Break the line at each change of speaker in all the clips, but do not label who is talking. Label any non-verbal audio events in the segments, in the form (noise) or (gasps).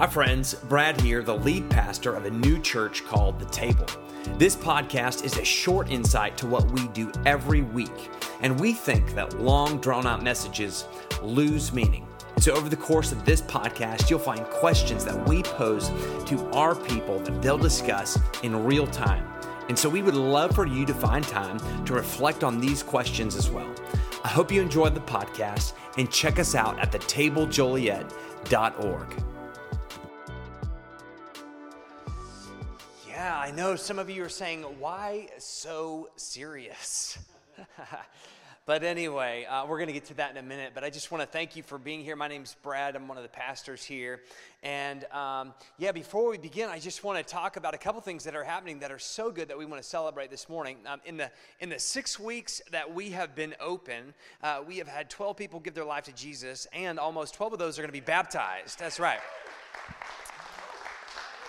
Hi, friends. Brad here, the lead pastor of a new church called The Table. This podcast is a short insight to what we do every week, and we think that long, drawn out messages lose meaning. So, over the course of this podcast, you'll find questions that we pose to our people that they'll discuss in real time. And so, we would love for you to find time to reflect on these questions as well. I hope you enjoyed the podcast and check us out at thetablejoliet.org. Yeah, I know some of you are saying, why so serious? (laughs) but anyway, uh, we're going to get to that in a minute. But I just want to thank you for being here. My name's Brad. I'm one of the pastors here. And um, yeah, before we begin, I just want to talk about a couple things that are happening that are so good that we want to celebrate this morning. Um, in, the, in the six weeks that we have been open, uh, we have had 12 people give their life to Jesus, and almost 12 of those are going to be baptized. That's right.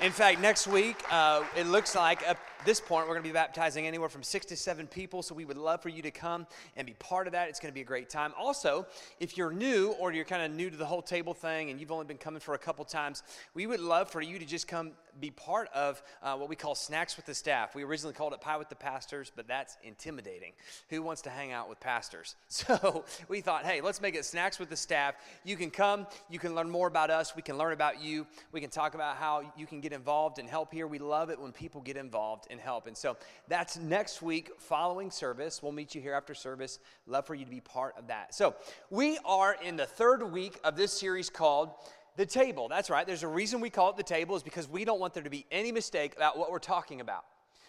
In fact, next week, uh, it looks like at this point, we're going to be baptizing anywhere from six to seven people. So we would love for you to come and be part of that. It's going to be a great time. Also, if you're new or you're kind of new to the whole table thing and you've only been coming for a couple times, we would love for you to just come be part of uh, what we call Snacks with the Staff. We originally called it Pie with the Pastors, but that's intimidating. Who wants to hang out with pastors? (laughs) So we thought, hey, let's make it Snacks with the Staff. You can come, you can learn more about us, we can learn about you, we can talk about how you can get involved and help here. We love it when people get involved and help. And so that's next week following service. We'll meet you here after service. Love for you to be part of that. So we are in the third week of this series called the table. That's right. There's a reason we call it the table, is because we don't want there to be any mistake about what we're talking about.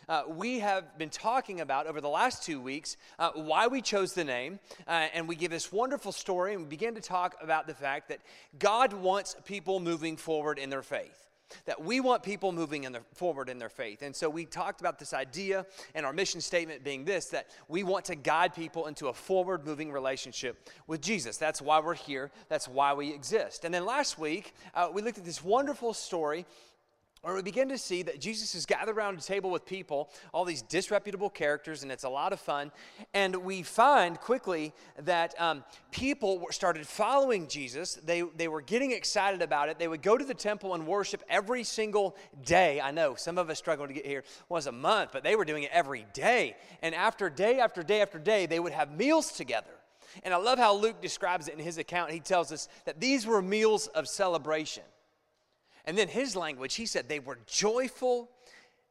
Uh, we have been talking about over the last two weeks uh, why we chose the name, uh, and we give this wonderful story, and we begin to talk about the fact that God wants people moving forward in their faith that we want people moving in the forward in their faith. And so we talked about this idea and our mission statement being this that we want to guide people into a forward moving relationship with Jesus. That's why we're here, that's why we exist. And then last week, uh, we looked at this wonderful story where we begin to see that Jesus is gathered around a table with people, all these disreputable characters, and it's a lot of fun. And we find quickly that um, people started following Jesus. They, they were getting excited about it. They would go to the temple and worship every single day. I know some of us struggle to get here once a month, but they were doing it every day. And after day after day after day, they would have meals together. And I love how Luke describes it in his account. He tells us that these were meals of celebration. And then his language, he said they were joyful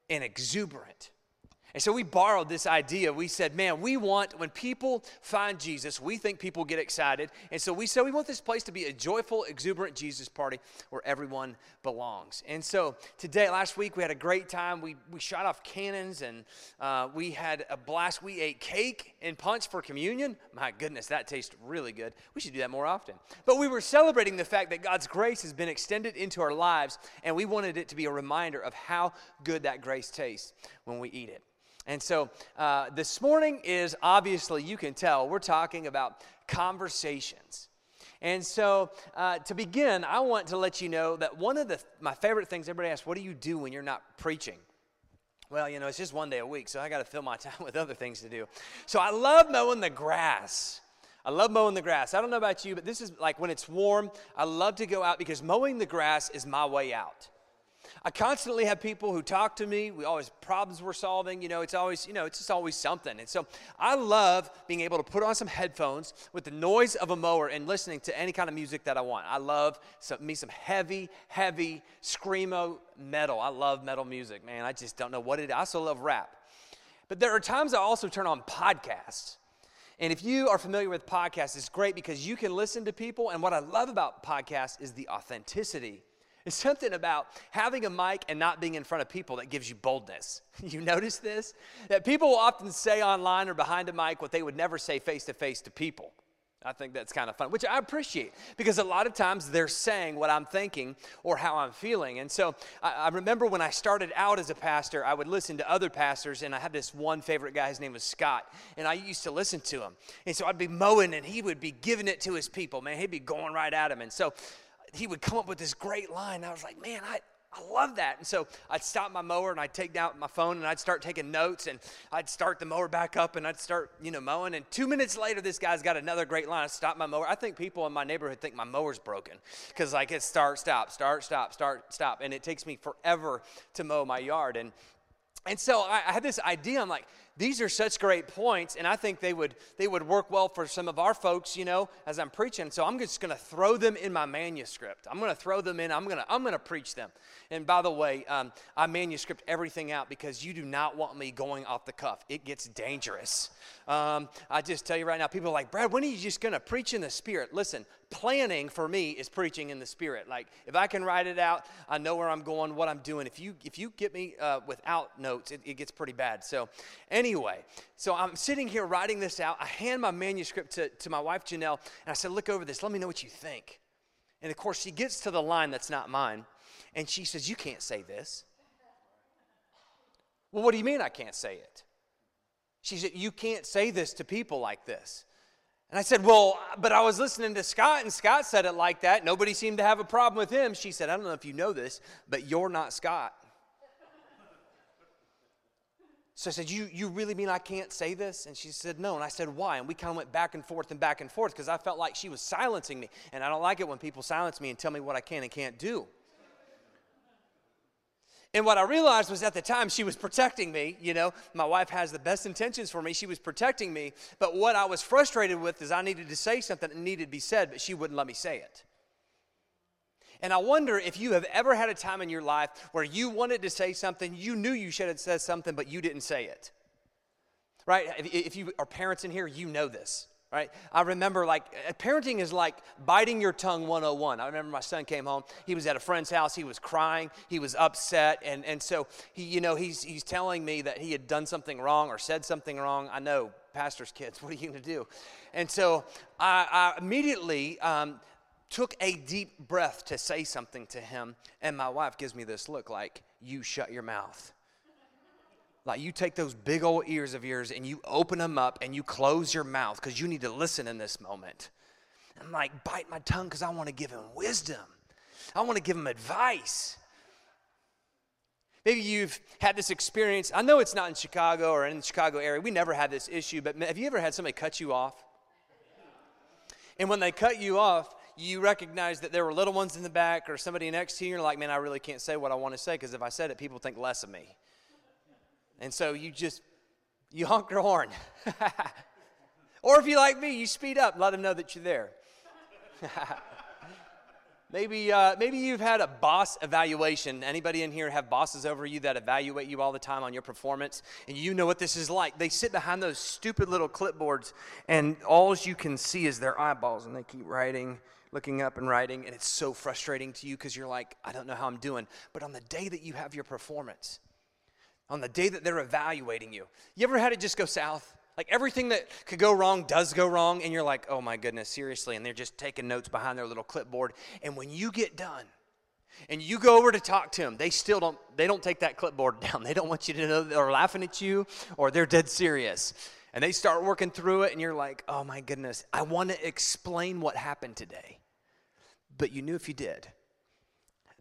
and exuberant. And so we borrowed this idea. We said, man, we want, when people find Jesus, we think people get excited. And so we said, we want this place to be a joyful, exuberant Jesus party where everyone belongs. And so today, last week, we had a great time. We, we shot off cannons and uh, we had a blast. We ate cake and punch for communion. My goodness, that tastes really good. We should do that more often. But we were celebrating the fact that God's grace has been extended into our lives, and we wanted it to be a reminder of how good that grace tastes when we eat it. And so uh, this morning is obviously, you can tell, we're talking about conversations. And so uh, to begin, I want to let you know that one of the, my favorite things, everybody asks, what do you do when you're not preaching? Well, you know, it's just one day a week, so I got to fill my (laughs) time with other things to do. So I love mowing the grass. I love mowing the grass. I don't know about you, but this is like when it's warm, I love to go out because mowing the grass is my way out. I constantly have people who talk to me. We always problems we're solving. You know, it's always you know it's just always something. And so I love being able to put on some headphones with the noise of a mower and listening to any kind of music that I want. I love some, me some heavy, heavy screamo metal. I love metal music, man. I just don't know what it. I also love rap. But there are times I also turn on podcasts. And if you are familiar with podcasts, it's great because you can listen to people. And what I love about podcasts is the authenticity it's something about having a mic and not being in front of people that gives you boldness. (laughs) You notice this? That people will often say online or behind a mic what they would never say face to face to people. I think that's kind of fun, which I appreciate because a lot of times they're saying what I'm thinking or how I'm feeling. And so I, I, remember when I started out as a pastor, I would listen to other pastors, and I had this one favorite guy, his name was Scott, and I used to listen to him. And so I'd be mowing, and he would be giving it to his people, man. He'd be going right at him. And so he would come up with this great line. I was like, man, I, I love that. And so I'd stop my mower and I'd take down my phone and I'd start taking notes and I'd start the mower back up and I'd start, you know, mowing. And two minutes later, this guy's got another great line. I stop my mower. I think people in my neighborhood think my mower's broken because like it's start, stop, start, stop, start, stop. And it takes me forever to mow my yard. And and so I, I had this idea. I'm like, these are such great points, and I think they would they would work well for some of our folks, you know, as I'm preaching. So I'm just going to throw them in my manuscript. I'm going to throw them in. I'm going to I'm to preach them. And by the way, um, I manuscript everything out because you do not want me going off the cuff. It gets dangerous. Um, I just tell you right now, people are like, Brad, when are you just going to preach in the Spirit? Listen, planning for me is preaching in the Spirit. Like if I can write it out, I know where I'm going, what I'm doing. If you if you get me uh, without notes, it, it gets pretty bad. So anyway, so I'm sitting here writing this out. I hand my manuscript to, to my wife Janelle, and I said, look over this. Let me know what you think. And of course, she gets to the line that's not mine, and she says, you can't say this. Well, what do you mean I can't say it? She said, You can't say this to people like this. And I said, Well, but I was listening to Scott, and Scott said it like that. Nobody seemed to have a problem with him. She said, I don't know if you know this, but you're not Scott. So I said, you, you really mean I can't say this? And she said, No. And I said, Why? And we kind of went back and forth and back and forth because I felt like she was silencing me. And I don't like it when people silence me and tell me what I can and can't do. And what I realized was at the time she was protecting me. You know, my wife has the best intentions for me. She was protecting me. But what I was frustrated with is I needed to say something that needed to be said, but she wouldn't let me say it. And I wonder if you have ever had a time in your life where you wanted to say something, you knew you should have said something, but you didn't say it. Right? If you are parents in here, you know this right? I remember like uh, parenting is like biting your tongue 101. I remember my son came home. He was at a friend's house. He was crying. He was upset. And, and so he, you know, he's, he's telling me that he had done something wrong or said something wrong. I know, pastor's kids, (laughs) what are you going to do? And so I, I immediately um, took a deep breath to say something to him. And my wife gives me this look like, you shut your mouth. Like you take those big old ears of yours and you open them up and you close your mouth because you need to listen in this moment. I'm like, bite my tongue because I want to give him wisdom. I want to give him advice. Maybe you've had this experience. I know it's not in Chicago or in the Chicago area. We never had this issue, but have you ever had somebody cut you off? And when they cut you off, you recognize that there were little ones in the back or somebody next to you. You're like, man, I really can't say what I want to say because if I said it, people think less of me. And so you just, you honk your horn. (laughs) or if you like me, you speed up, let them know that you're there. (laughs) maybe, uh, maybe you've had a boss evaluation. Anybody in here have bosses over you that evaluate you all the time on your performance? And you know what this is like. They sit behind those stupid little clipboards, and all you can see is their eyeballs, and they keep writing looking up and writing, and it's so frustrating to you because you're like, I don't know how I'm doing. But on the day that you have your performance, on the day that they're evaluating you. You ever had it just go south? Like everything that could go wrong does go wrong, and you're like, oh my goodness, seriously. And they're just taking notes behind their little clipboard. And when you get done, and you go over to talk to them, they still don't, they don't take that clipboard (laughs) down. They don't want you to know they're laughing at you or they're dead serious. And they start working through it, and you're like, oh my goodness, I want to explain what happened today. But you knew if you did,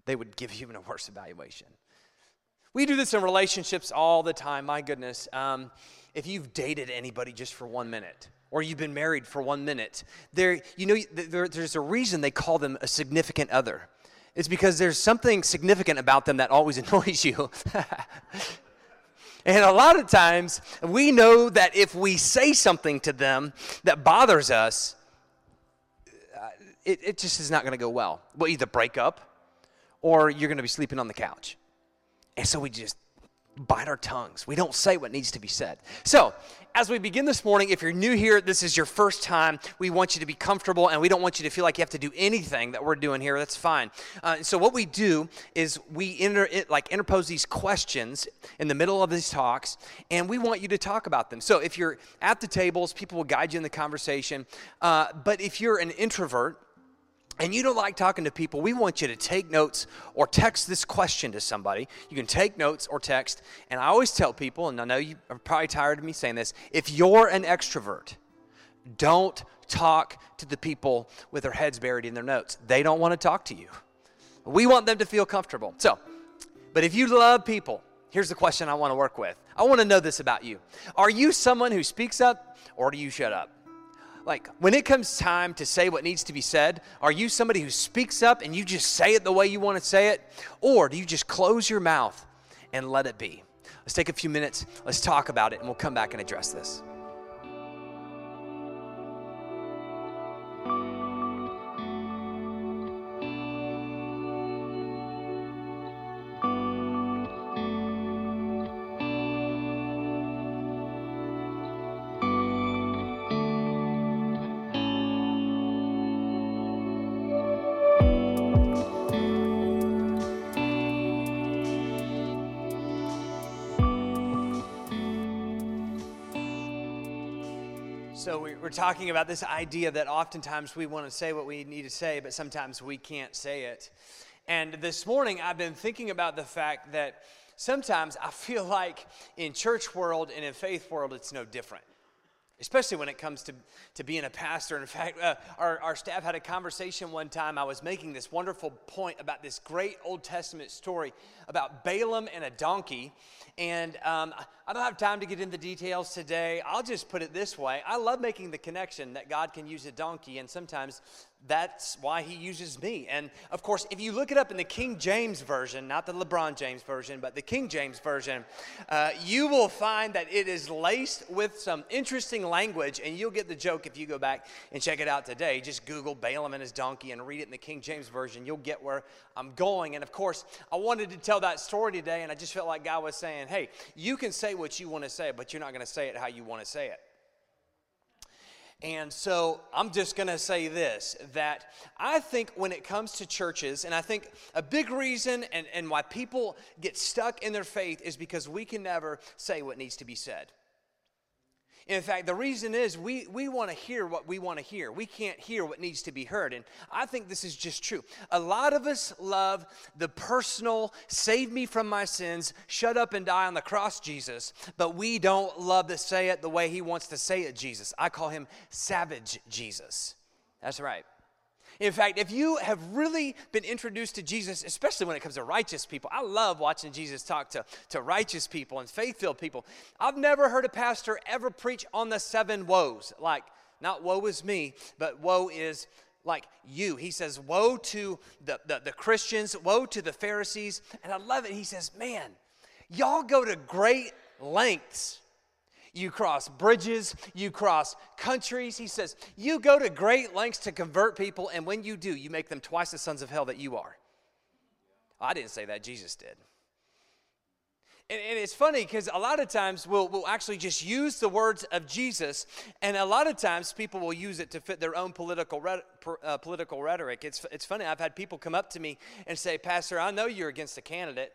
they would give you even a worse evaluation. We do this in relationships all the time. My goodness. Um, if you've dated anybody just for one minute, or you've been married for one minute, there, you know, there, there's a reason they call them a significant other. It's because there's something significant about them that always (laughs) annoys you. and a lot of times, we know that if we say something to them that bothers us, uh, it, it just is not going to go well. We'll either break up or you're going to be sleeping on the couch. And so we just bite our tongues. We don't say what needs to be said. So, as we begin this morning, if you're new here, this is your first time, we want you to be comfortable and we don't want you to feel like you have to do anything that we're doing here. That's fine. Uh, so, what we do is we inter, like interpose these questions in the middle of these talks and we want you to talk about them. So, if you're at the tables, people will guide you in the conversation. Uh, but if you're an introvert, and you don't like talking to people, we want you to take notes or text this question to somebody. You can take notes or text. And I always tell people, and I know you are probably tired of me saying this if you're an extrovert, don't talk to the people with their heads buried in their notes. They don't want to talk to you. We want them to feel comfortable. So But if you love people, here's the question I want to work with. I want to know this about you. Are you someone who speaks up or do you shut up? Like, when it comes time to say what needs to be said, are you somebody who speaks up and you just say it the way you want to say it? Or do you just close your mouth and let it be? Let's take a few minutes, let's talk about it, and we'll come back and address this. So we're talking about this idea that oftentimes we want to say what we need to say, but sometimes we can't say it. And this morning I've been thinking about the fact that sometimes I feel like in church world and in faith world it's no different especially when it comes to, to being a pastor. In fact, uh, our, our staff had a conversation one time. I was making this wonderful point about this great Old Testament story about Balaam and a donkey. And um, I don't have time to get into the details today. I'll just put it this way I love making the connection that God can use a donkey, and sometimes that's why he uses me. And of course, if you look it up in the King James Version, not the LeBron James Version, but the King James Version, uh, you will find that it is laced with some interesting language, and you'll get the joke if you go back and check it out today. Just Google Balaam and his donkey and read it in the King James Version. You'll get where I'm going. And of course, I wanted to tell that story today, and I just felt like God was saying, hey, you can say what you want to say, but you're not going to say it how you want to say it. And so I'm just going to say this that I think when it comes to churches, and I think a big reason and, and why people get stuck in their faith is because we can never say what needs to be said. In fact, the reason is we, we want to hear what we want to hear. We can't hear what needs to be heard. And I think this is just true. A lot of us love the personal, save me from my sins, shut up and die on the cross Jesus, but we don't love to say it the way he wants to say it, Jesus. I call him savage Jesus. That's right. In fact, if you have really been introduced to Jesus, especially when it comes to righteous people, I love watching Jesus talk to, to righteous people and faith filled people. I've never heard a pastor ever preach on the seven woes. Like, not woe is me, but woe is like you. He says, Woe to the, the, the Christians, woe to the Pharisees. And I love it. He says, Man, y'all go to great lengths you cross bridges, you cross countries. He says, You go to great lengths to convert people, and when you do, you make them twice the sons of hell that you are. I didn't say that, Jesus did. And, and it's funny because a lot of times we'll, we'll actually just use the words of Jesus, and a lot of times people will use it to fit their own political, uh, political rhetoric. It's, it's funny, I've had people come up to me and say, Pastor, I know you're against a candidate.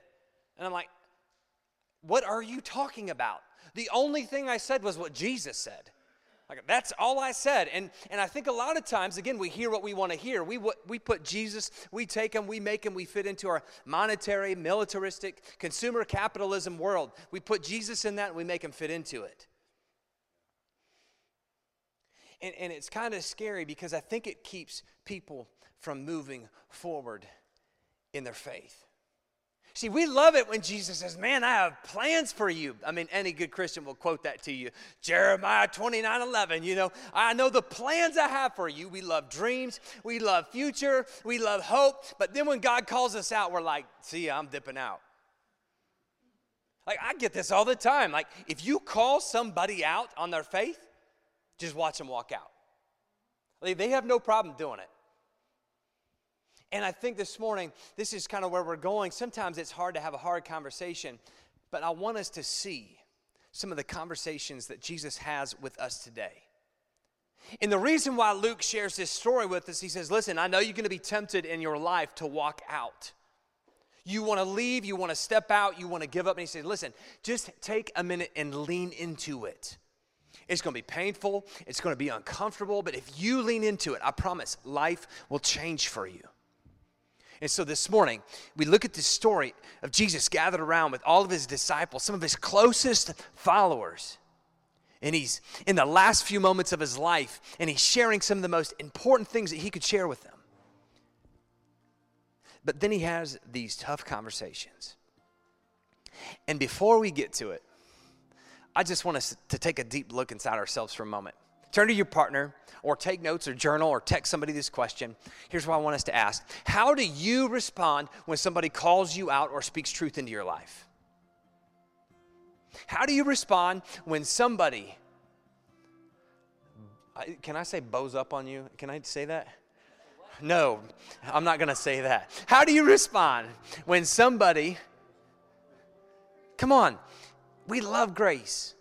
And I'm like, What are you talking about? The only thing I said was what Jesus said. Like, that's all I said. And, and I think a lot of times, again, we hear what we want to hear. We, we put Jesus, we take him, we make him, we fit into our monetary, militaristic, consumer capitalism world. We put Jesus in that and we make him fit into it. And, and it's kind of scary because I think it keeps people from moving forward in their faith. See, we love it when Jesus says, Man, I have plans for you. I mean, any good Christian will quote that to you. Jeremiah 29 11, you know, I know the plans I have for you. We love dreams, we love future, we love hope. But then when God calls us out, we're like, See, I'm dipping out. Like, I get this all the time. Like, if you call somebody out on their faith, just watch them walk out. Like, they have no problem doing it. And I think this morning, this is kind of where we're going. Sometimes it's hard to have a hard conversation, but I want us to see some of the conversations that Jesus has with us today. And the reason why Luke shares this story with us, he says, Listen, I know you're going to be tempted in your life to walk out. You want to leave, you want to step out, you want to give up. And he says, Listen, just take a minute and lean into it. It's going to be painful, it's going to be uncomfortable, but if you lean into it, I promise life will change for you. And so this morning, we look at this story of Jesus gathered around with all of his disciples, some of his closest followers. And he's in the last few moments of his life, and he's sharing some of the most important things that he could share with them. But then he has these tough conversations. And before we get to it, I just want us to take a deep look inside ourselves for a moment. Turn to your partner or take notes or journal or text somebody this question. Here's what I want us to ask How do you respond when somebody calls you out or speaks truth into your life? How do you respond when somebody, can I say bows up on you? Can I say that? No, I'm not going to say that. How do you respond when somebody, come on, we love grace.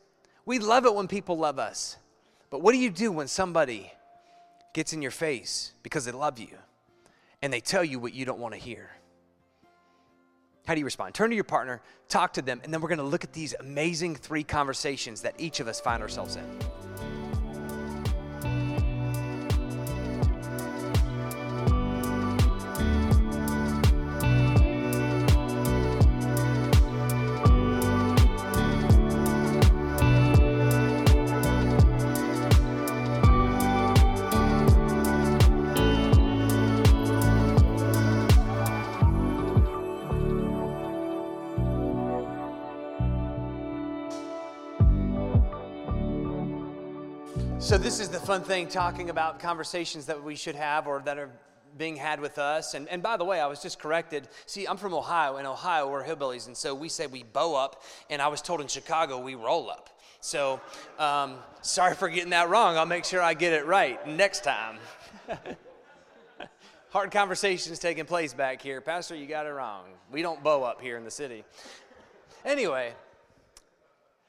We love it when people love us. But what do you do when somebody gets in your face because they love you and they tell you what you don't want to hear? How do you respond? Turn to your partner, talk to them, and then we're going to look at these amazing three conversations that each of us find ourselves in. Fun thing talking about conversations that we should have or that are being had with us. And, and by the way, I was just corrected. See, I'm from Ohio. and Ohio, we're hillbillies. And so we say we bow up. And I was told in Chicago, we roll up. So, um, sorry for getting that wrong. I'll make sure I get it right next time. (laughs) Hard conversations taking place back here. Pastor, you got it wrong. We don't bow up here in the city. Anyway,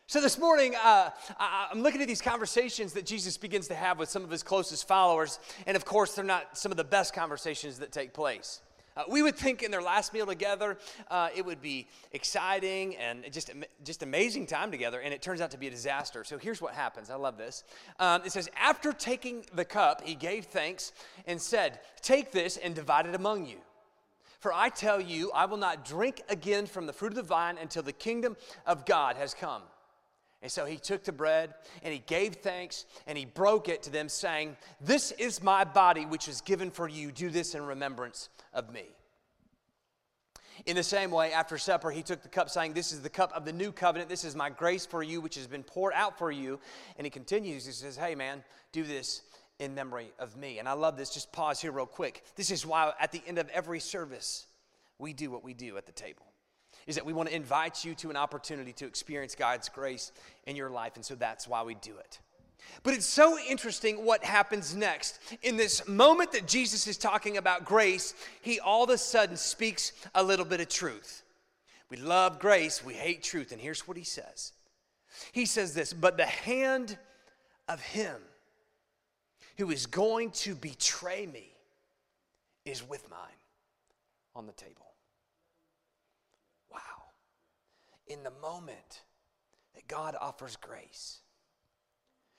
so this morning, uh, I'm looking at these conversations that Jesus begins to have with some of his closest followers, and of course, they're not some of the best conversations that take place. Uh, we would think in their last meal together, uh, it would be exciting and just, just amazing time together, and it turns out to be a disaster. So here's what happens. I love this. Um, it says, After taking the cup, he gave thanks and said, Take this and divide it among you. For I tell you, I will not drink again from the fruit of the vine until the kingdom of God has come. And so he took the bread and he gave thanks and he broke it to them, saying, This is my body, which is given for you. Do this in remembrance of me. In the same way, after supper, he took the cup, saying, This is the cup of the new covenant. This is my grace for you, which has been poured out for you. And he continues, he says, Hey, man, do this in memory of me. And I love this. Just pause here, real quick. This is why at the end of every service, we do what we do at the table is that we want to invite you to an opportunity to experience God's grace in your life. And so that's why we do it. But it's so interesting what happens next. In this moment that Jesus is talking about grace, he all of a sudden speaks a little bit of truth. We love grace, we hate truth. And here's what he says He says this, but the hand of him who is going to betray me is with mine on the table. In the moment that God offers grace.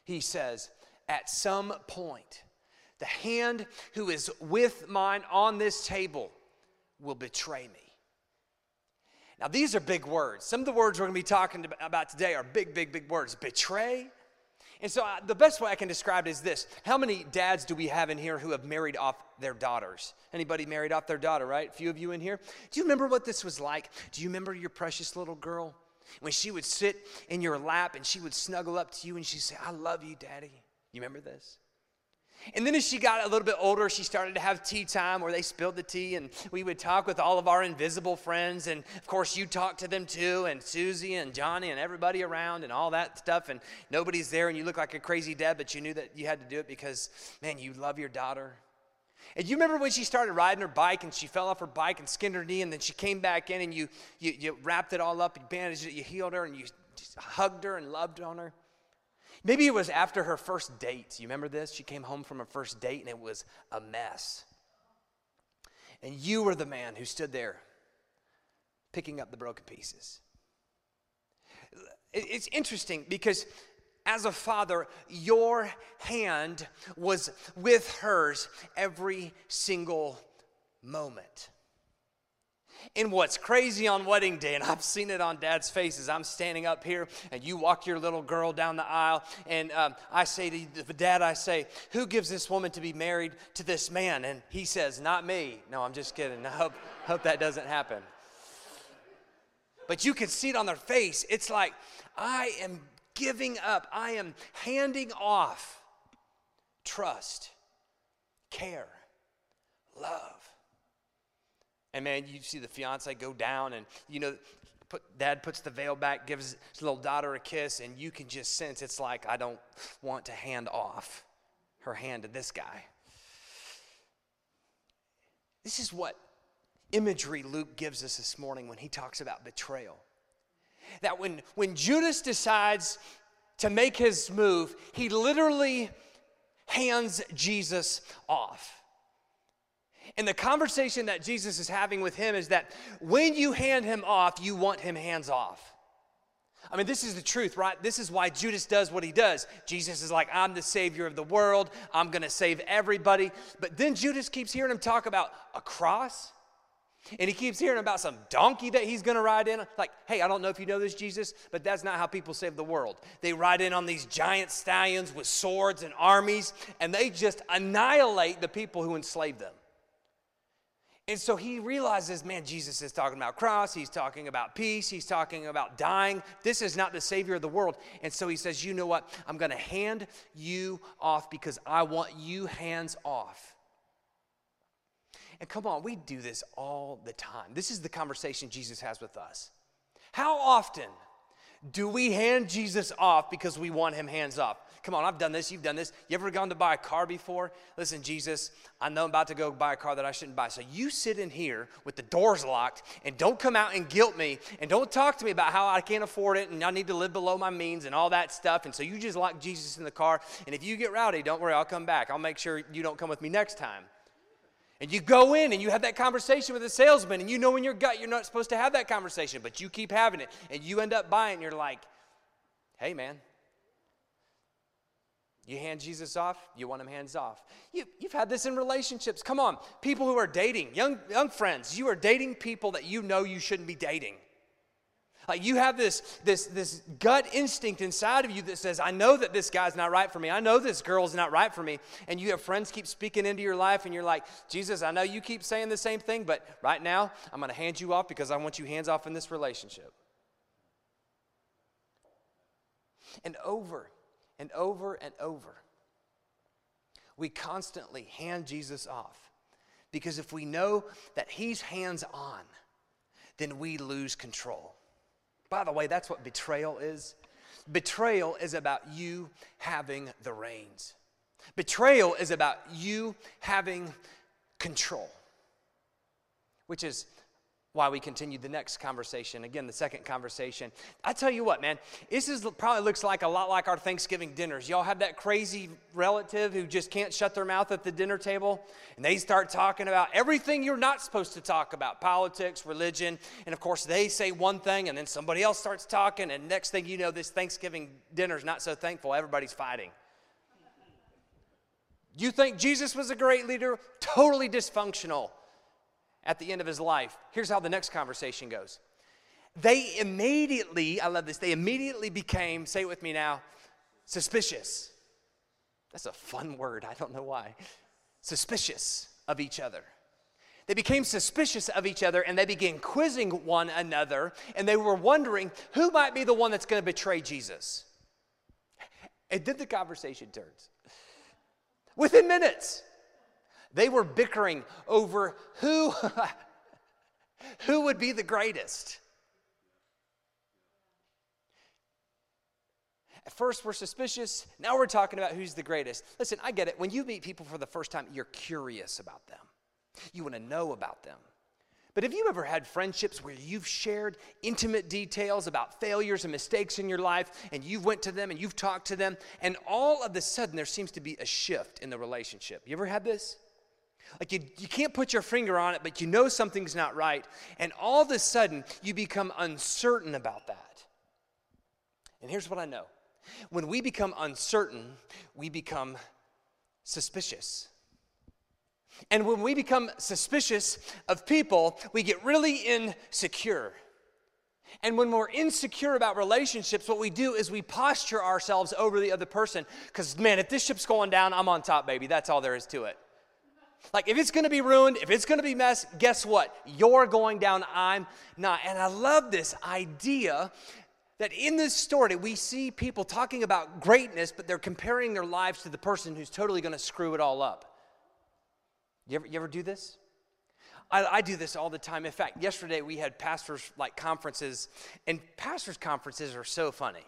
He says, at some point, the hand who is with mine on this table will betray me. Now, these are big words. Some of the words we're going to be talking about today are big, big, big words betray. And so, uh, the best way I can describe it is this How many dads do we have in here who have married off their daughters? Anybody married off their daughter, right? A few of you in here. Do you remember what this was like? Do you remember your precious little girl? When she would sit in your lap and she would snuggle up to you and she'd say, I love you, daddy. You remember this? And then as she got a little bit older, she started to have tea time where they spilled the tea, and we would talk with all of our invisible friends. And of course, you talked to them too, and Susie and Johnny and everybody around, and all that stuff. And nobody's there, and you look like a crazy dad, but you knew that you had to do it because, man, you love your daughter. And you remember when she started riding her bike and she fell off her bike and skinned her knee, and then she came back in and you, you, you wrapped it all up, you bandaged it, you healed her, and you hugged her and loved on her? Maybe it was after her first date. You remember this? She came home from her first date and it was a mess. And you were the man who stood there picking up the broken pieces. It's interesting because as a father, your hand was with hers every single moment. And what's crazy on wedding day, and I've seen it on dad's faces, I'm standing up here and you walk your little girl down the aisle, and um, I say to the dad, I say, Who gives this woman to be married to this man? And he says, Not me. No, I'm just kidding. I hope, hope that doesn't happen. but you can see it on their face. It's like, I am giving up, I am handing off trust, care, love. And man, you see the fiance go down, and you know, put, dad puts the veil back, gives his little daughter a kiss, and you can just sense it's like, I don't want to hand off her hand to this guy. This is what imagery Luke gives us this morning when he talks about betrayal. That when, when Judas decides to make his move, he literally hands Jesus off. And the conversation that Jesus is having with him is that when you hand him off, you want him hands off. I mean, this is the truth, right? This is why Judas does what he does. Jesus is like, I'm the savior of the world. I'm going to save everybody. But then Judas keeps hearing him talk about a cross and he keeps hearing about some donkey that he's going to ride in. Like, hey, I don't know if you know this, Jesus, but that's not how people save the world. They ride in on these giant stallions with swords and armies, and they just annihilate the people who enslave them. And so he realizes, man, Jesus is talking about cross, he's talking about peace, he's talking about dying. This is not the savior of the world. And so he says, you know what? I'm going to hand you off because I want you hands off. And come on, we do this all the time. This is the conversation Jesus has with us. How often do we hand Jesus off because we want him hands off? Come on, I've done this, you've done this. You ever gone to buy a car before? Listen, Jesus, I know I'm about to go buy a car that I shouldn't buy. So you sit in here with the doors locked and don't come out and guilt me and don't talk to me about how I can't afford it and I need to live below my means and all that stuff. And so you just lock Jesus in the car. And if you get rowdy, don't worry, I'll come back. I'll make sure you don't come with me next time. And you go in and you have that conversation with the salesman, and you know in your gut you're not supposed to have that conversation, but you keep having it, and you end up buying, and you're like, hey, man. You hand Jesus off, you want him hands off. You, you've had this in relationships. Come on, people who are dating, young, young friends, you are dating people that you know you shouldn't be dating. Like you have this, this, this gut instinct inside of you that says, I know that this guy's not right for me. I know this girl's not right for me. And you have friends keep speaking into your life, and you're like, Jesus, I know you keep saying the same thing, but right now I'm going to hand you off because I want you hands off in this relationship. And over and over and over, we constantly hand Jesus off because if we know that he's hands on, then we lose control. By the way, that's what betrayal is. Betrayal is about you having the reins. Betrayal is about you having control, which is why we continued the next conversation. Again, the second conversation. I tell you what, man, this is probably looks like a lot like our Thanksgiving dinners. Y'all have that crazy relative who just can't shut their mouth at the dinner table, and they start talking about everything you're not supposed to talk about politics, religion, and of course, they say one thing, and then somebody else starts talking, and next thing you know, this Thanksgiving dinner's not so thankful. Everybody's fighting. You think Jesus was a great leader? Totally dysfunctional at the end of his life. Here's how the next conversation goes. They immediately, I love this, they immediately became, say it with me now, suspicious. That's a fun word, I don't know why. Suspicious of each other. They became suspicious of each other and they began quizzing one another and they were wondering who might be the one that's going to betray Jesus. And then the conversation turns. Within minutes, they were bickering over who, (laughs) who would be the greatest. At first, we're suspicious. Now we're talking about who's the greatest. Listen, I get it. When you meet people for the first time, you're curious about them, you want to know about them. But have you ever had friendships where you've shared intimate details about failures and mistakes in your life, and you've went to them and you've talked to them, and all of a sudden there seems to be a shift in the relationship? You ever had this? Like you, you can't put your finger on it, but you know something's not right. And all of a sudden, you become uncertain about that. And here's what I know when we become uncertain, we become suspicious. And when we become suspicious of people, we get really insecure. And when we're insecure about relationships, what we do is we posture ourselves over the other person because, man, if this ship's going down, I'm on top, baby. That's all there is to it. Like, if it's gonna be ruined, if it's gonna be mess, guess what? You're going down, I'm not. And I love this idea that in this story, we see people talking about greatness, but they're comparing their lives to the person who's totally gonna screw it all up. You ever, you ever do this? I, I, do this all the time. In fact, yesterday we had pastors like conferences, and pastors' conferences are so funny.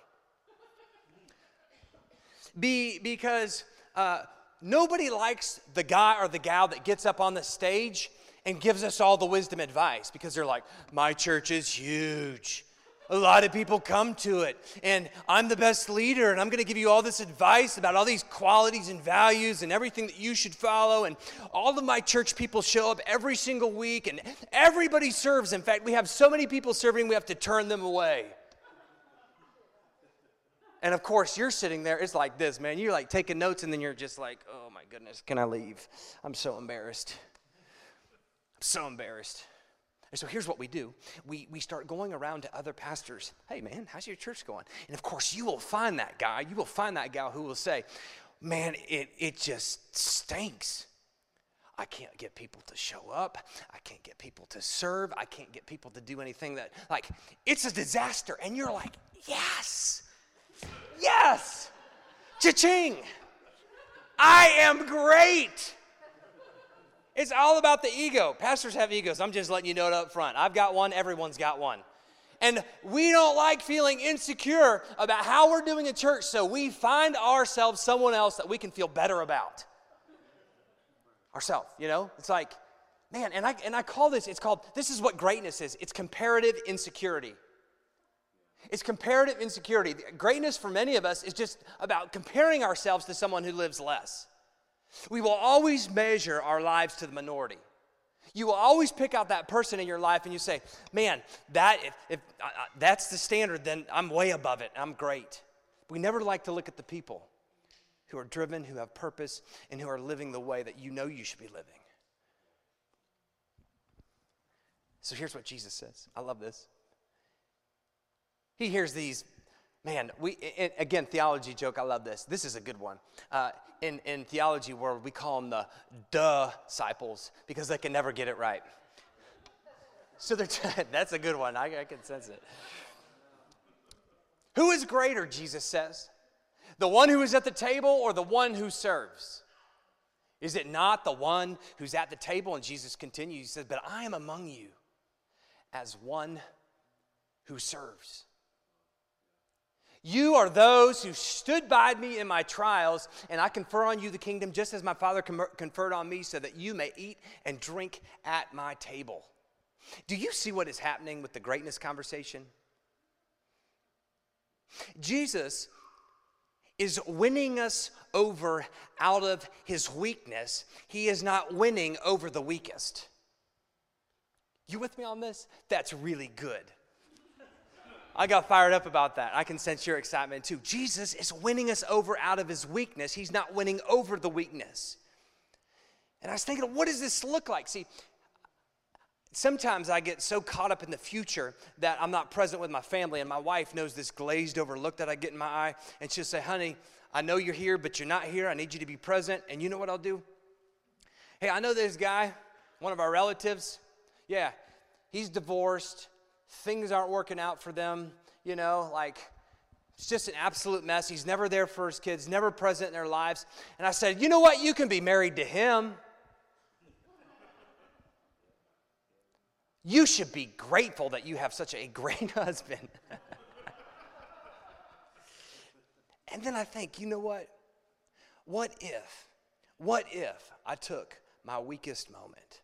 Be, because uh, nobody likes the guy or the gal that gets up on the stage and gives us all the wisdom advice because they're like, my church is huge. A lot of people come to it, and I'm the best leader, and I'm going to give you all this advice about all these qualities and values and everything that you should follow. And all of my church people show up every single week, and everybody serves. In fact, we have so many people serving, we have to turn them away. And of course, you're sitting there, it's like this, man. You're like taking notes, and then you're just like, oh my goodness, can I leave? I'm so embarrassed. I'm so embarrassed. And so here's what we do we, we start going around to other pastors. Hey, man, how's your church going? And of course, you will find that guy, you will find that gal who will say, man, it, it just stinks. I can't get people to show up. I can't get people to serve. I can't get people to do anything that, like, it's a disaster. And you're like, yes, yes, cha-ching. I am great. It's all about the ego. Pastors have egos. I'm just letting you know it up front. I've got one, everyone's got one. And we don't like feeling insecure about how we're doing in church, so we find ourselves someone else that we can feel better about. Ourself, you know? It's like, man, and I, and I call this, it's called, this is what greatness is it's comparative insecurity. It's comparative insecurity. Greatness for many of us is just about comparing ourselves to someone who lives less. We will always measure our lives to the minority. You will always pick out that person in your life and you say, man, that, if, if that's the standard, then I'm way above it. I'm great. We never like to look at the people who are driven, who have purpose, and who are living the way that you know you should be living. So here's what Jesus says. I love this. He hears these Man, we again theology joke. I love this. This is a good one. Uh, in in theology world, we call them the disciples because they can never get it right. So they're (laughs) that's a good one. I, I can sense it. Who is greater? Jesus says, the one who is at the table or the one who serves. Is it not the one who's at the table? And Jesus continues. He says, "But I am among you as one who serves." You are those who stood by me in my trials, and I confer on you the kingdom just as my Father conferred on me, so that you may eat and drink at my table. Do you see what is happening with the greatness conversation? Jesus is winning us over out of his weakness. He is not winning over the weakest. You with me on this? That's really good. I got fired up about that. I can sense your excitement too. Jesus is winning us over out of his weakness, he's not winning over the weakness. And I was thinking, what does this look like? See, sometimes I get so caught up in the future that I'm not present with my family, and my wife knows this glazed over look that I get in my eye, and she'll say, honey, I know you're here, but you're not here. I need you to be present. And you know what I'll do? Hey, I know this guy, one of our relatives. Yeah, he's divorced things aren't working out for them, you know, like it's just an absolute mess. He's never there for his kids, never present in their lives. And I said, You know what? You can be married to him. You should be grateful that you have such a great (laughs) husband. and then I think, you know what? What if, what if I took my weakest moment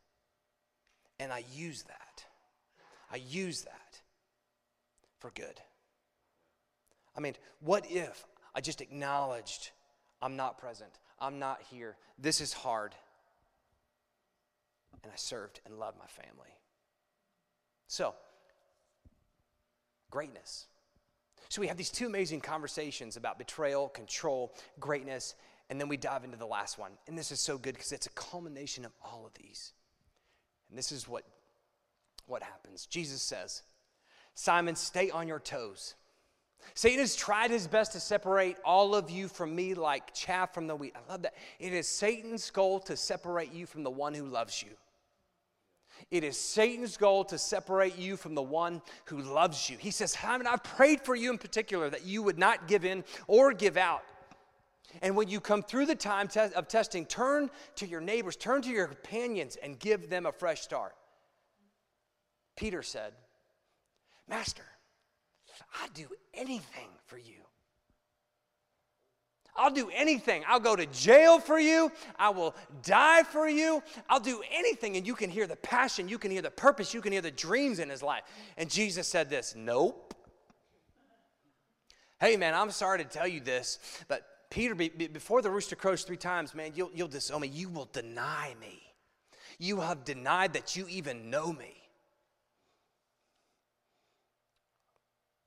and I used that? I use that for good. I mean, what if I just acknowledged I'm not present, I'm not here, this is hard, and I served and loved my family? So, greatness. So, we have these two amazing conversations about betrayal, control, greatness, and then we dive into the last one. And this is so good because it's a culmination of all of these. And this is what what happens. Jesus says, Simon, stay on your toes. Satan has tried his best to separate all of you from me like chaff from the wheat. I love that. It is Satan's goal to separate you from the one who loves you. It is Satan's goal to separate you from the one who loves you. He says, Simon, I've prayed for you in particular that you would not give in or give out. And when you come through the time of testing, turn to your neighbors, turn to your companions, and give them a fresh start. Peter said, Master, I'd do anything for you. I'll do anything. I'll go to jail for you. I will die for you. I'll do anything. And you can hear the passion, you can hear the purpose, you can hear the dreams in his life. And Jesus said this Nope. Hey, man, I'm sorry to tell you this, but Peter, before the rooster crows three times, man, you'll, you'll disown me. You will deny me. You have denied that you even know me.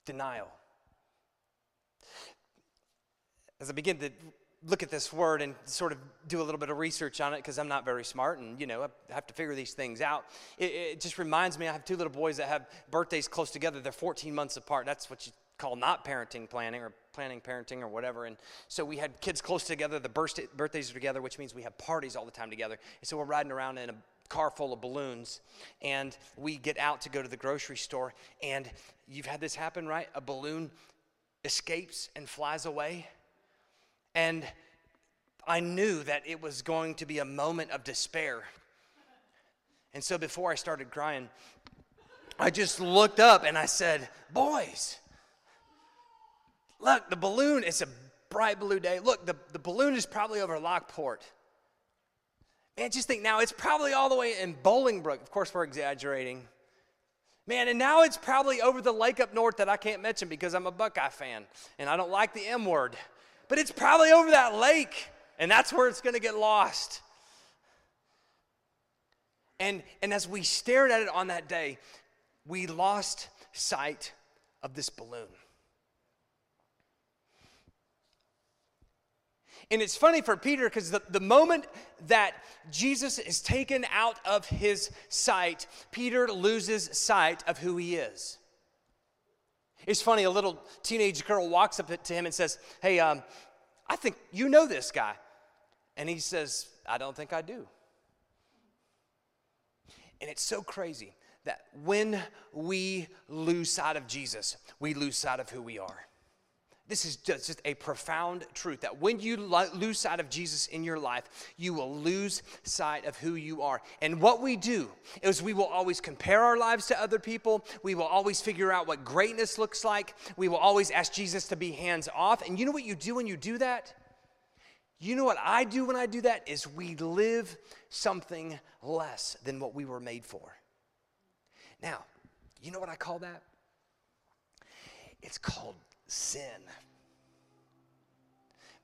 Denial. As I begin to look at this word and sort of do a little bit of research on it because I'm not very smart and, you know, I have to figure these things out. It, it, just reminds me I have two little boys that have birthdays close together. They're 14 months apart. That's what you call not parenting planning or planning parenting or whatever. And so we had kids close together. The birthdays are together, which means we have parties all the time together. And so we're riding around in a car full of balloons and we get out to go to the grocery store and you've had this happen right a balloon escapes and flies away and i knew that it was going to be a moment of despair and so before i started crying i just looked up and i said boys Look, the balloon, it's a bright blue day. Look, the, the balloon is probably over Lockport. Man, just think now, it's probably all the way in Bolingbrook. Of course, we're exaggerating. Man, and now it's probably over the lake up north that I can't mention because I'm a Buckeye fan and I don't like the M word. But it's probably over that lake, and that's where it's going to get lost. And, and as we stared at it on that day, we lost sight of this balloon. And it's funny for Peter because the, the moment that Jesus is taken out of his sight, Peter loses sight of who he is. It's funny, a little teenage girl walks up to him and says, Hey, um, I think you know this guy. And he says, I don't think I do. And it's so crazy that when we lose sight of Jesus, we lose sight of who we are. This is just a profound truth that when you lose sight of Jesus in your life, you will lose sight of who you are. And what we do is we will always compare our lives to other people. We will always figure out what greatness looks like. We will always ask Jesus to be hands off. And you know what you do when you do that? You know what I do when I do that is we live something less than what we were made for. Now, you know what I call that? It's called sin.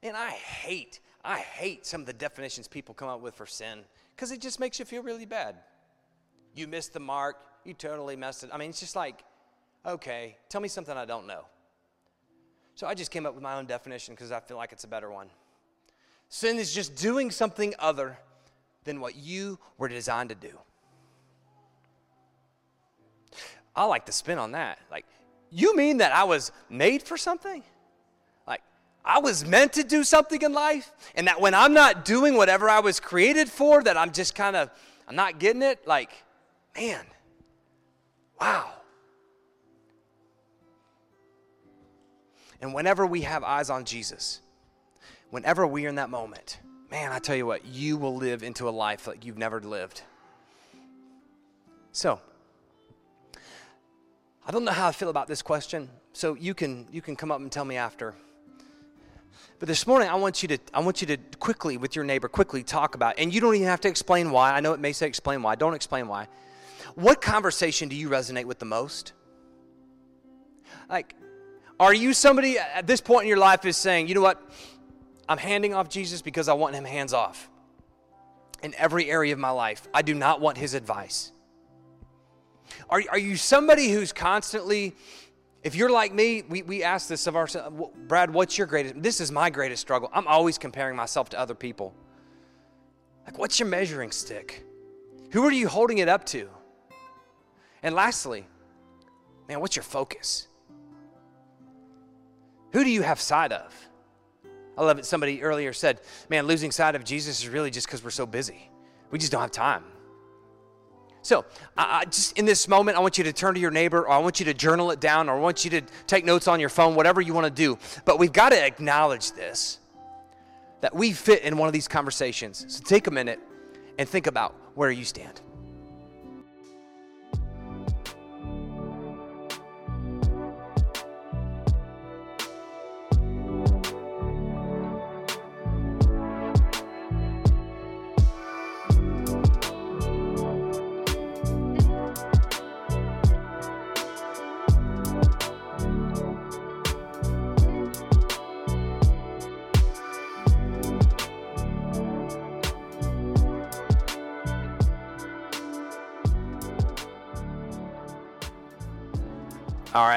Man, I hate, I hate some of the definitions people come up with for sin because it just makes you feel really bad. You missed the mark, you totally messed it. I mean, it's just like, okay, tell me something I don't know. So I just came up with my own definition because I feel like it's a better one. Sin is just doing something other than what you were designed to do. I like the spin on that. Like, you mean that I was made for something? Like, I was meant to do something in life? And that when I'm not doing whatever I was created for, that I'm just kind of, I'm not getting it? Like, man, wow. And whenever we have eyes on Jesus, whenever we're in that moment, man, I tell you what, you will live into a life like you've never lived. So, I don't know how I feel about this question, so you can you can come up and tell me after. But this morning I want you to I want you to quickly with your neighbor quickly talk about and you don't even have to explain why. I know it may say explain why. Don't explain why. What conversation do you resonate with the most? Like are you somebody at this point in your life is saying, "You know what? I'm handing off Jesus because I want him hands off." In every area of my life, I do not want his advice. Are, are you somebody who's constantly, if you're like me, we, we ask this of ourselves, Brad, what's your greatest? This is my greatest struggle. I'm always comparing myself to other people. Like, what's your measuring stick? Who are you holding it up to? And lastly, man, what's your focus? Who do you have sight of? I love it. Somebody earlier said, man, losing sight of Jesus is really just because we're so busy. We just don't have time. So, I, just in this moment, I want you to turn to your neighbor, or I want you to journal it down, or I want you to take notes on your phone, whatever you want to do. But we've got to acknowledge this that we fit in one of these conversations. So, take a minute and think about where you stand.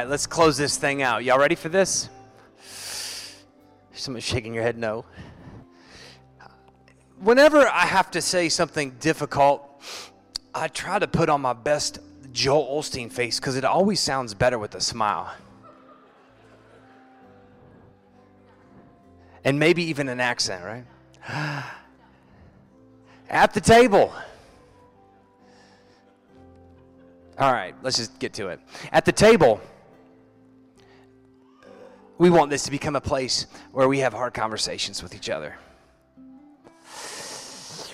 Right, let's close this thing out. Y'all ready for this? Someone shaking your head no. Whenever I have to say something difficult, I try to put on my best Joel Osteen face because it always sounds better with a smile. And maybe even an accent, right? (gasps) At the table. All right, let's just get to it. At the table, we want this to become a place where we have hard conversations with each other.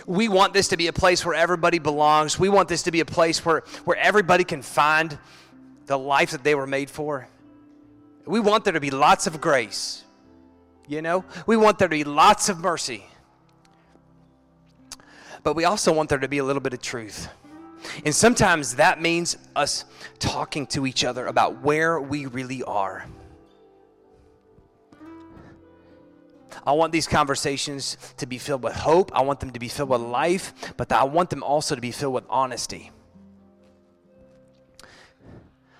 We want this to be a place where everybody belongs. We want this to be a place where, where everybody can find the life that they were made for. We want there to be lots of grace. You know, we want there to be lots of mercy. But we also want there to be a little bit of truth. And sometimes that means us talking to each other about where we really are. I want these conversations to be filled with hope. I want them to be filled with life, but I want them also to be filled with honesty.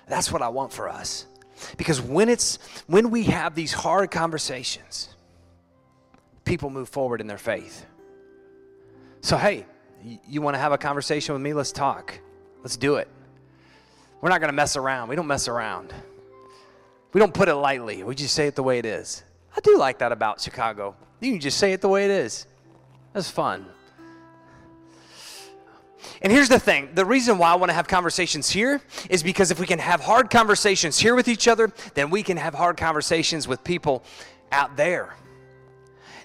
That's what I want for us. Because when it's when we have these hard conversations, people move forward in their faith. So hey, you want to have a conversation with me? Let's talk. Let's do it. We're not going to mess around. We don't mess around. We don't put it lightly. We just say it the way it is. I do like that about Chicago. You can just say it the way it is. That's fun. And here's the thing the reason why I want to have conversations here is because if we can have hard conversations here with each other, then we can have hard conversations with people out there.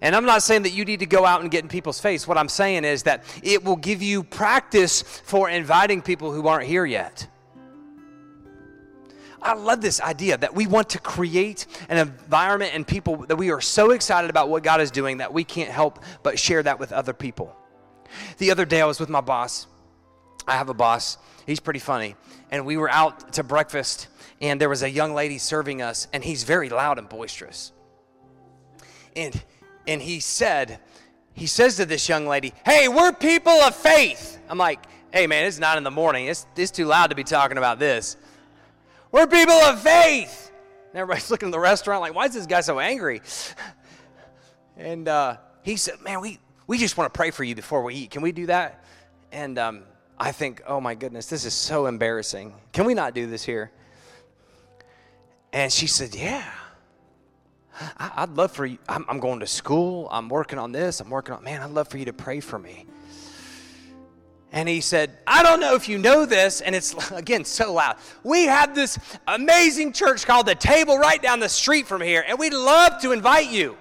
And I'm not saying that you need to go out and get in people's face. What I'm saying is that it will give you practice for inviting people who aren't here yet. I love this idea that we want to create an environment and people that we are so excited about what God is doing that we can't help but share that with other people. The other day I was with my boss. I have a boss. He's pretty funny. And we were out to breakfast and there was a young lady serving us and he's very loud and boisterous. And and he said, he says to this young lady, Hey, we're people of faith. I'm like, Hey, man, it's not in the morning. It's, it's too loud to be talking about this. We're people of faith. And everybody's (laughs) looking at the restaurant like, Why is this guy so angry? (sighs) And uh, he said, Man, we, we just want to pray for you before we eat. Can we do that? And um, I think, Oh my goodness, this is so embarrassing. Can we not do this here? And she said, Yeah. I, would love for you. I'm, I'm going to school. I'm working on this. I'm working on, man, I'd love for you to pray for me. And he said, I don't know if you know this, and it's (laughs) again so loud. We have this amazing church called The Table right down the street from here, and we'd love to invite you.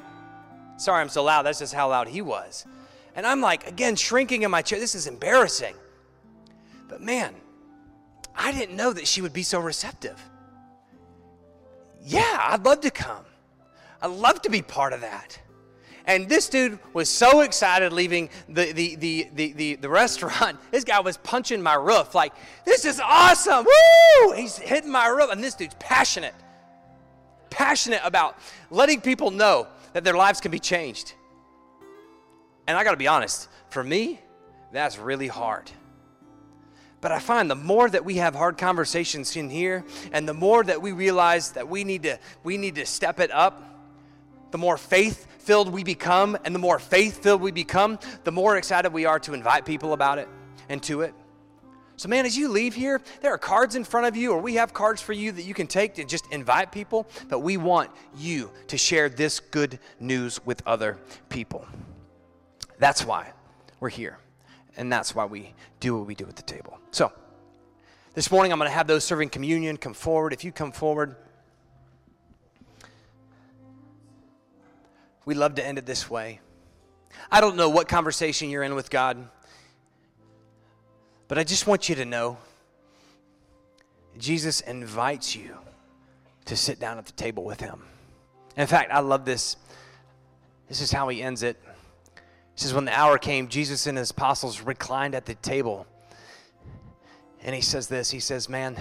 Sorry, I'm so loud. That's just how loud he was. And I'm like, again, shrinking in my chair. This is embarrassing. But man, I didn't know that she would be so receptive. Yeah, I'd love to come. I'd love to be part of that. And this dude was so excited leaving the, the, the, the, the, the, restaurant. (laughs) This guy was punching my roof like, this is awesome. Woo! He's hitting my roof. And this dude's passionate. Passionate about letting people know that their lives can be changed. And I got to be honest, for me, that's really hard. But I find the more that we have hard conversations in here and the more that we realize that we need to we need to step it up, the more faith filled we become, and the more faith filled we become, the more excited we are to invite people about it and to it. So, man, as you leave here, there are cards in front of you, or we have cards for you that you can take to just invite people. But we want you to share this good news with other people. That's why we're here. And that's why we do what we do at the table. So, this morning I'm going to have those serving communion come forward. If you come forward, we love to end it this way. I don't know what conversation you're in with God. But I just want you to know Jesus invites you to sit down at the table with him. In fact, I love this. This is how he ends it. He says, When the hour came, Jesus and his apostles reclined at the table. And he says this He says, Man,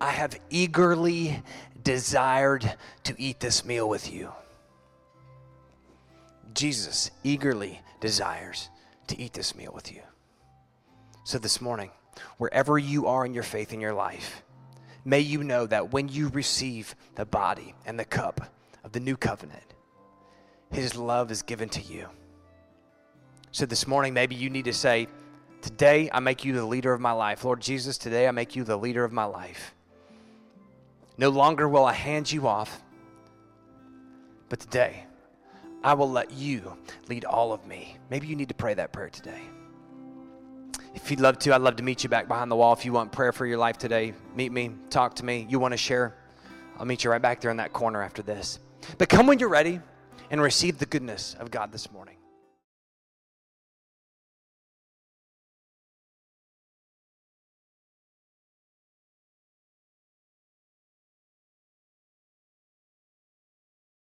I have eagerly desired to eat this meal with you. Jesus eagerly desires to eat this meal with you. So this morning, wherever you are in your faith in your life, may you know that when you receive the body and the cup of the new covenant, his love is given to you. So this morning, maybe you need to say, Today I make you the leader of my life. Lord Jesus, today I make you the leader of my life. No longer will I hand you off, but today I will let you lead all of me. Maybe you need to pray that prayer today. If you'd love to, I'd love to meet you back behind the wall. If you want prayer for your life today, meet me, talk to me. You want to share? I'll meet you right back there in that corner after this. But come when you're ready and receive the goodness of God this morning.